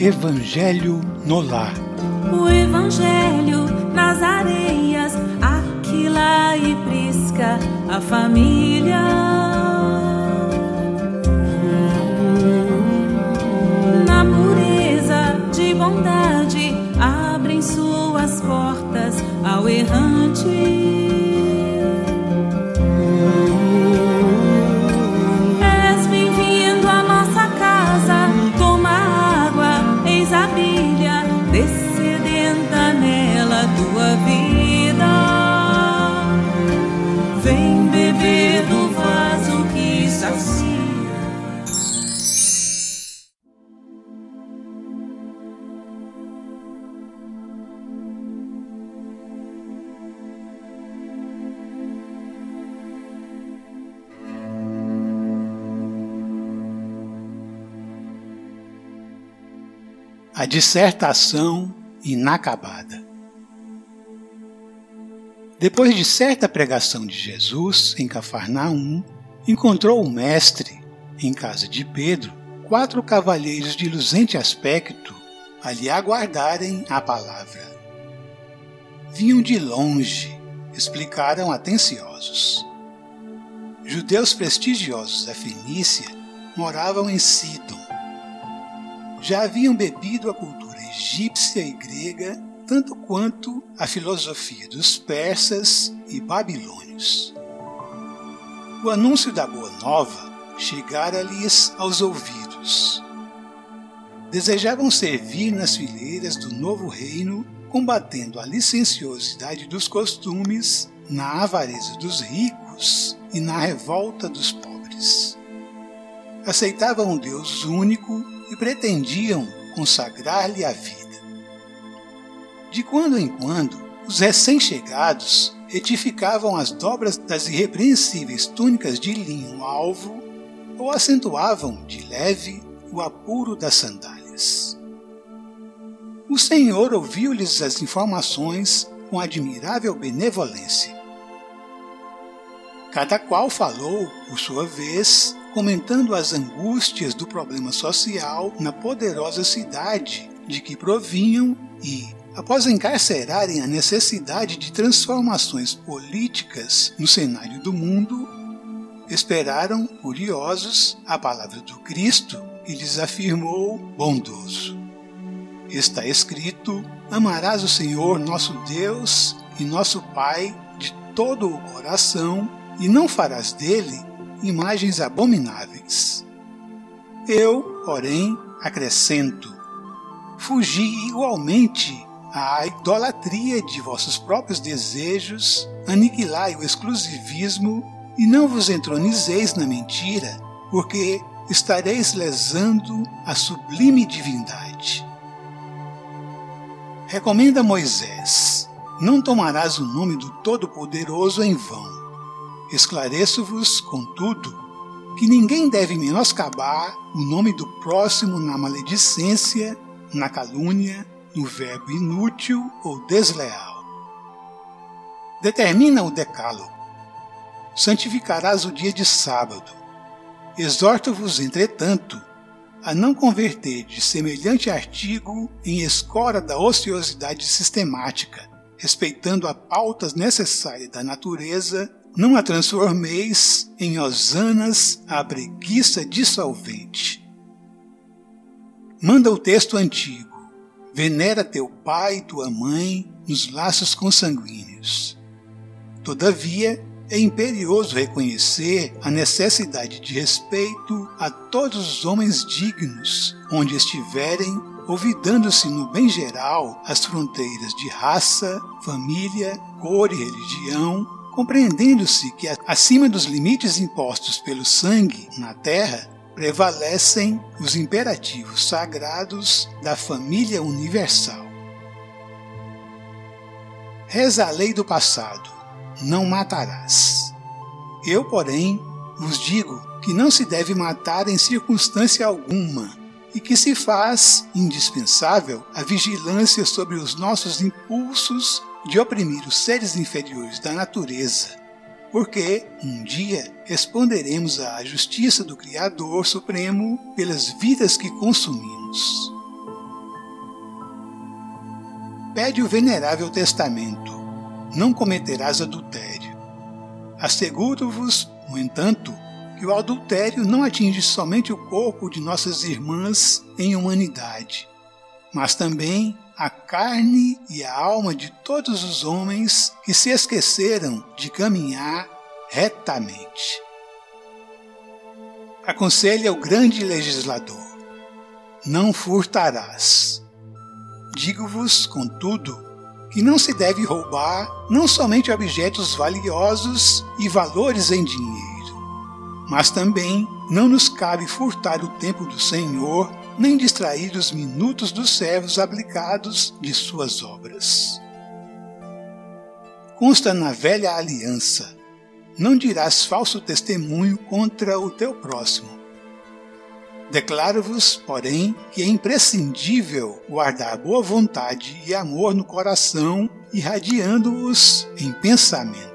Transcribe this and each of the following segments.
Evangelho no Lar. O Evangelho nas areias, Aquila e Prisca, a família. Na pureza de bondade, abrem suas portas ao errante. A dissertação inacabada. Depois de certa pregação de Jesus em Cafarnaum, encontrou o Mestre, em casa de Pedro, quatro cavalheiros de luzente aspecto a lhe aguardarem a palavra. Vinham de longe, explicaram atenciosos. Judeus prestigiosos da Fenícia moravam em Sidon já haviam bebido a cultura egípcia e grega tanto quanto a filosofia dos persas e babilônios. O anúncio da Boa Nova chegara-lhes aos ouvidos. Desejavam servir nas fileiras do novo reino, combatendo a licenciosidade dos costumes, na avareza dos ricos e na revolta dos pobres. Aceitavam um Deus único e pretendiam consagrar-lhe a vida. De quando em quando, os recém-chegados retificavam as dobras das irrepreensíveis túnicas de linho alvo ou acentuavam de leve o apuro das sandálias. O Senhor ouviu-lhes as informações com admirável benevolência. Cada qual falou, por sua vez, comentando as angústias do problema social na poderosa cidade de que provinham e, após encarcerarem a necessidade de transformações políticas no cenário do mundo, esperaram, curiosos, a palavra do Cristo que lhes afirmou bondoso. Está escrito: Amarás o Senhor nosso Deus e nosso Pai de todo o coração, e não farás dele imagens abomináveis. Eu, porém, acrescento: fugi igualmente à idolatria de vossos próprios desejos, aniquilai o exclusivismo e não vos entronizeis na mentira, porque estareis lesando a sublime divindade. Recomenda Moisés: Não tomarás o nome do Todo-Poderoso em vão Esclareço-vos, contudo, que ninguém deve menoscabar o nome do próximo na maledicência, na calúnia, no verbo inútil ou desleal. Determina o decálogo. Santificarás o dia de sábado. Exorto-vos, entretanto, a não converter de semelhante artigo em escora da ociosidade sistemática, respeitando a pautas necessárias da natureza não a transformeis em hosanas à preguiça dissolvente. Manda o texto antigo. Venera teu pai e tua mãe nos laços consanguíneos. Todavia, é imperioso reconhecer a necessidade de respeito a todos os homens dignos, onde estiverem, olvidando-se no bem geral as fronteiras de raça, família, cor e religião, compreendendo-se que acima dos limites impostos pelo sangue na terra prevalecem os imperativos sagrados da família universal. Reza a lei do passado: não matarás. Eu, porém, vos digo que não se deve matar em circunstância alguma e que se faz indispensável a vigilância sobre os nossos impulsos de oprimir os seres inferiores da natureza, porque um dia responderemos à justiça do Criador Supremo pelas vidas que consumimos. pede o Venerável Testamento: Não cometerás adultério. Asseguro-vos, no entanto, que o adultério não atinge somente o corpo de nossas irmãs em humanidade, mas também a carne e a alma de todos os homens que se esqueceram de caminhar retamente. Aconselha o grande legislador: Não furtarás. Digo-vos, contudo, que não se deve roubar não somente objetos valiosos e valores em dinheiro, mas também não nos cabe furtar o tempo do Senhor, nem distrair os minutos dos servos aplicados de suas obras. Consta na velha aliança: não dirás falso testemunho contra o teu próximo Declaro-vos, porém, que é imprescindível guardar boa vontade e amor no coração, irradiando-os em pensamento.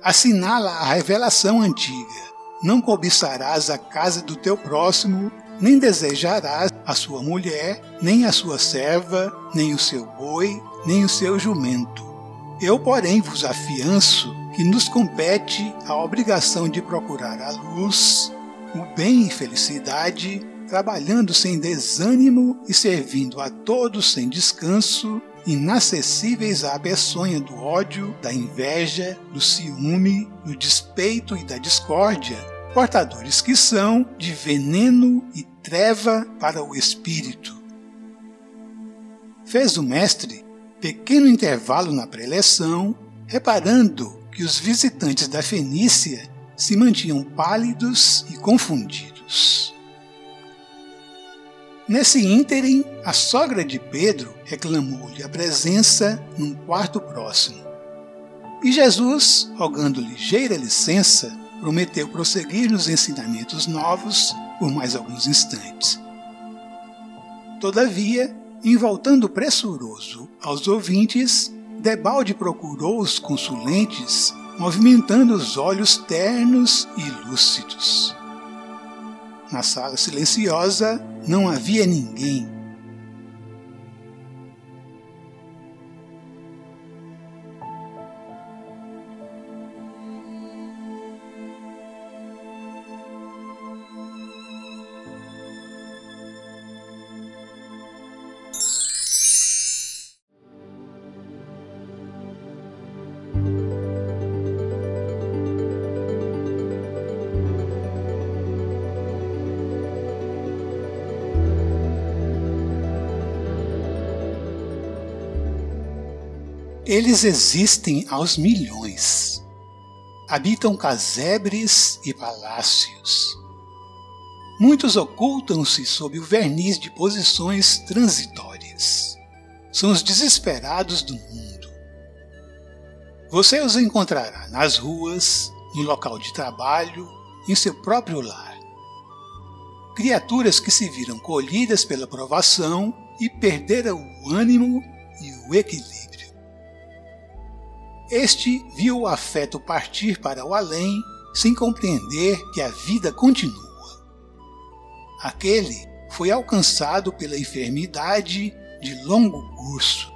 Assinala a revelação antiga: Não cobiçarás a casa do teu próximo, nem desejarás a sua mulher, nem a sua serva, nem o seu boi, nem o seu jumento. Eu, porém, vos afianço que nos compete a obrigação de procurar a luz, o bem e felicidade, trabalhando sem desânimo e servindo a todos sem descanso, inacessíveis à peçonha do ódio, da inveja, do ciúme, do despeito e da discórdia, portadores que são de veneno e treva para o espírito. Fez o mestre pequeno intervalo na preleção, reparando que os visitantes da Fenícia se mantinham pálidos e confundidos. Nesse ínterim, a sogra de Pedro reclamou-lhe a presença num quarto próximo. E Jesus, rogando ligeira licença, prometeu prosseguir nos ensinamentos novos por mais alguns instantes. Todavia, em voltando pressuroso aos ouvintes, Debalde procurou os consulentes, movimentando os olhos ternos e lúcidos. Na sala silenciosa não havia ninguém Eles existem aos milhões. Habitam casebres e palácios. Muitos ocultam-se sob o verniz de posições transitórias. São os desesperados do mundo. Você os encontrará nas ruas, no local de trabalho, em seu próprio lar. Criaturas que se viram colhidas pela provação e perderam o ânimo e o equilíbrio. Este viu o afeto partir para o além, sem compreender que a vida continua. Aquele foi alcançado pela enfermidade de longo curso.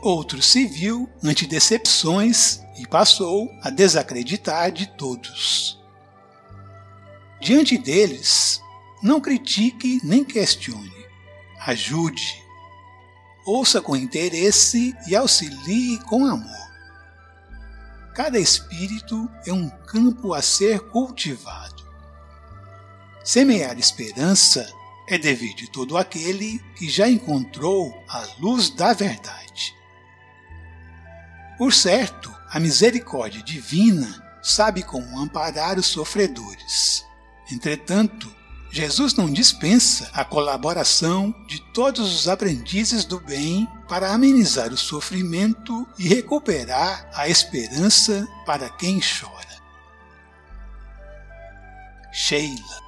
Outro se viu ante decepções e passou a desacreditar de todos. Diante deles, não critique nem questione, ajude, ouça com interesse e auxilie com amor. Cada espírito é um campo a ser cultivado. Semear esperança é dever de todo aquele que já encontrou a luz da verdade. Por certo, a misericórdia divina sabe como amparar os sofredores. Entretanto, Jesus não dispensa a colaboração de todos os aprendizes do bem para amenizar o sofrimento e recuperar a esperança para quem chora. Sheila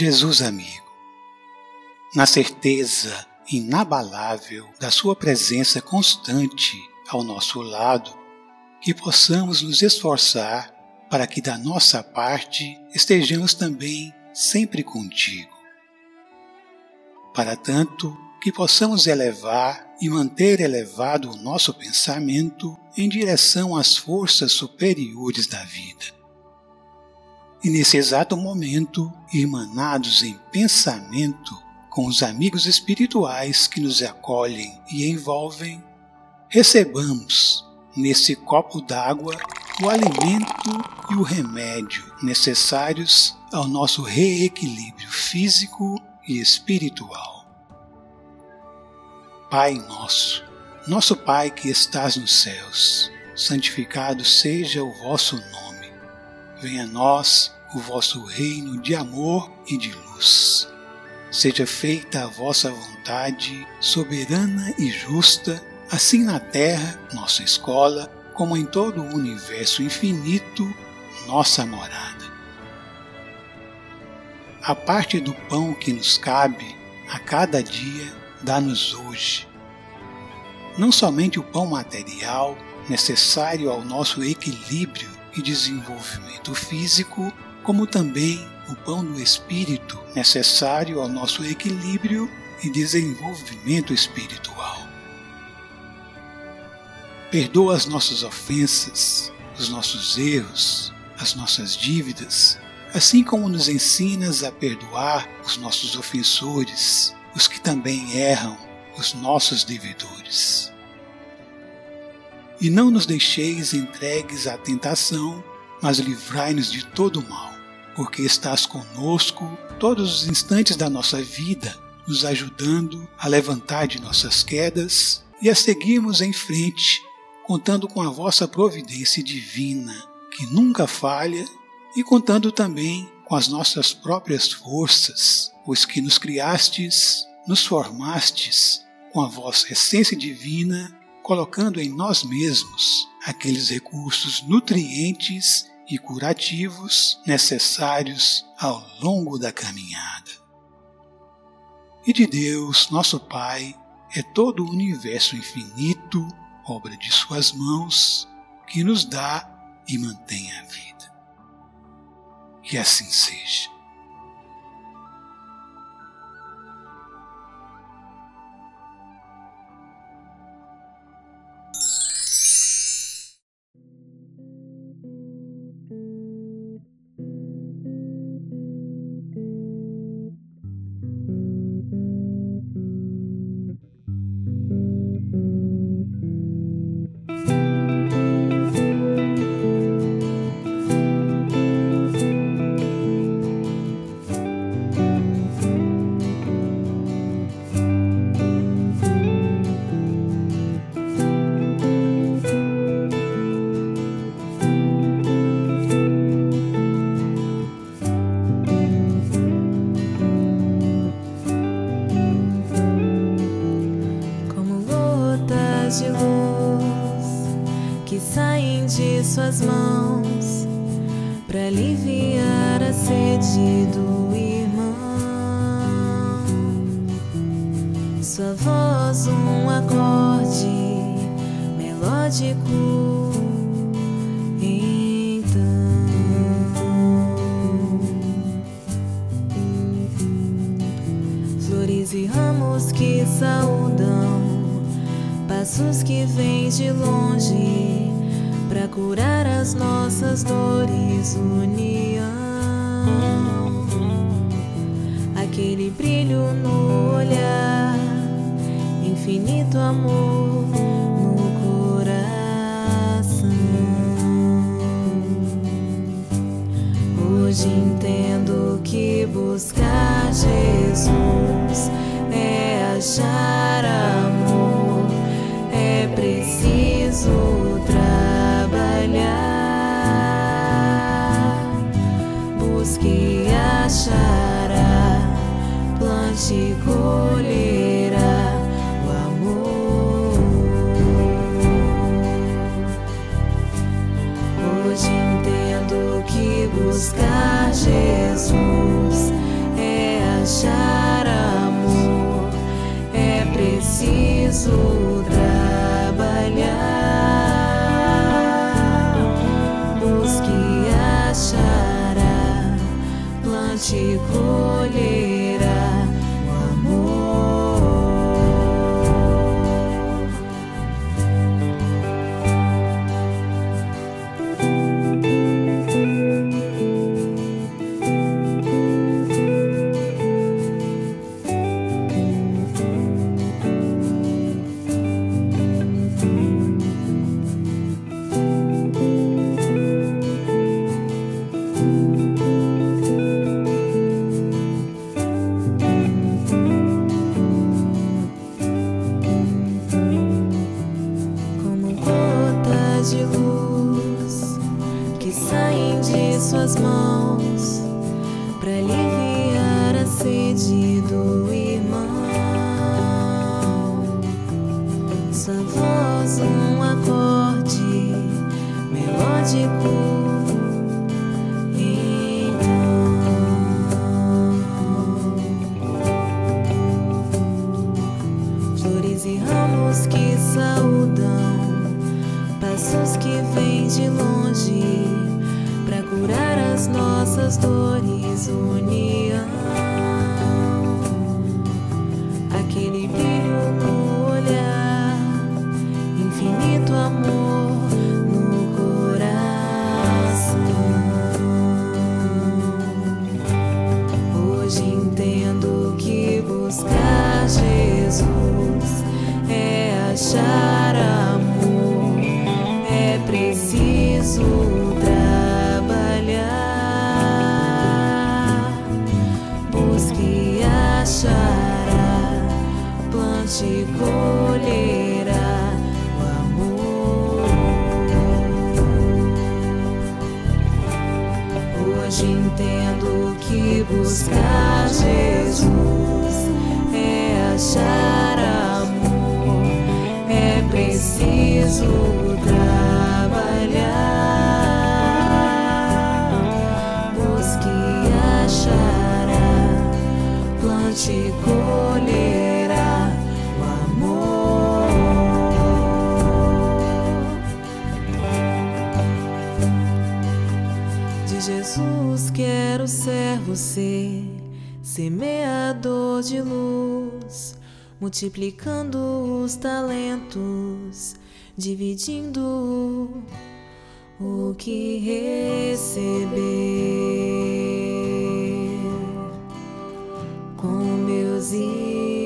Jesus amigo. Na certeza inabalável da Sua presença constante ao nosso lado, que possamos nos esforçar para que da nossa parte estejamos também sempre contigo. Para tanto, que possamos elevar e manter elevado o nosso pensamento em direção às forças superiores da vida. E nesse exato momento, irmanados em pensamento com os amigos espirituais que nos acolhem e envolvem, recebamos nesse copo d'água o alimento e o remédio necessários ao nosso reequilíbrio físico e espiritual. Pai nosso, nosso Pai que estás nos céus, santificado seja o vosso nome. Venha a nós o vosso reino de amor e de luz. Seja feita a vossa vontade, soberana e justa, assim na terra, nossa escola, como em todo o universo infinito, nossa morada. A parte do pão que nos cabe a cada dia, dá-nos hoje. Não somente o pão material, necessário ao nosso equilíbrio e desenvolvimento físico, como também o pão do espírito, necessário ao nosso equilíbrio e desenvolvimento espiritual. Perdoa as nossas ofensas, os nossos erros, as nossas dívidas, assim como nos ensinas a perdoar os nossos ofensores, os que também erram, os nossos devedores. E não nos deixeis entregues à tentação, mas livrai-nos de todo mal, porque estás conosco todos os instantes da nossa vida, nos ajudando a levantar de nossas quedas e a seguirmos em frente contando com a vossa providência divina, que nunca falha, e contando também com as nossas próprias forças, pois que nos criastes, nos formastes com a vossa essência divina, colocando em nós mesmos aqueles recursos nutrientes e curativos necessários ao longo da caminhada. E de Deus, nosso Pai, é todo o universo infinito obra de Suas mãos, que nos dá e mantém a vida. Que assim seja. Melódico. Então, flores e ramos que saudam, passos que vêm de longe para curar as nossas dores, união. Aquele brilho no olhar, infinito amor entendo que buscar Jesus é achar amor, é preciso. te colherá Jesus é achar amor, é preciso. Vêm de longe para curar as nossas dores, união. Aquele brilho no olhar, infinito amor no coração. Hoje entendo que buscar Jesus é achar plante e colherá o amor. Hoje entendo que buscar Jesus é achar amor, é preciso Jesus, quero ser você, semeador de luz, multiplicando os talentos, dividindo o que receber com meus irmãos.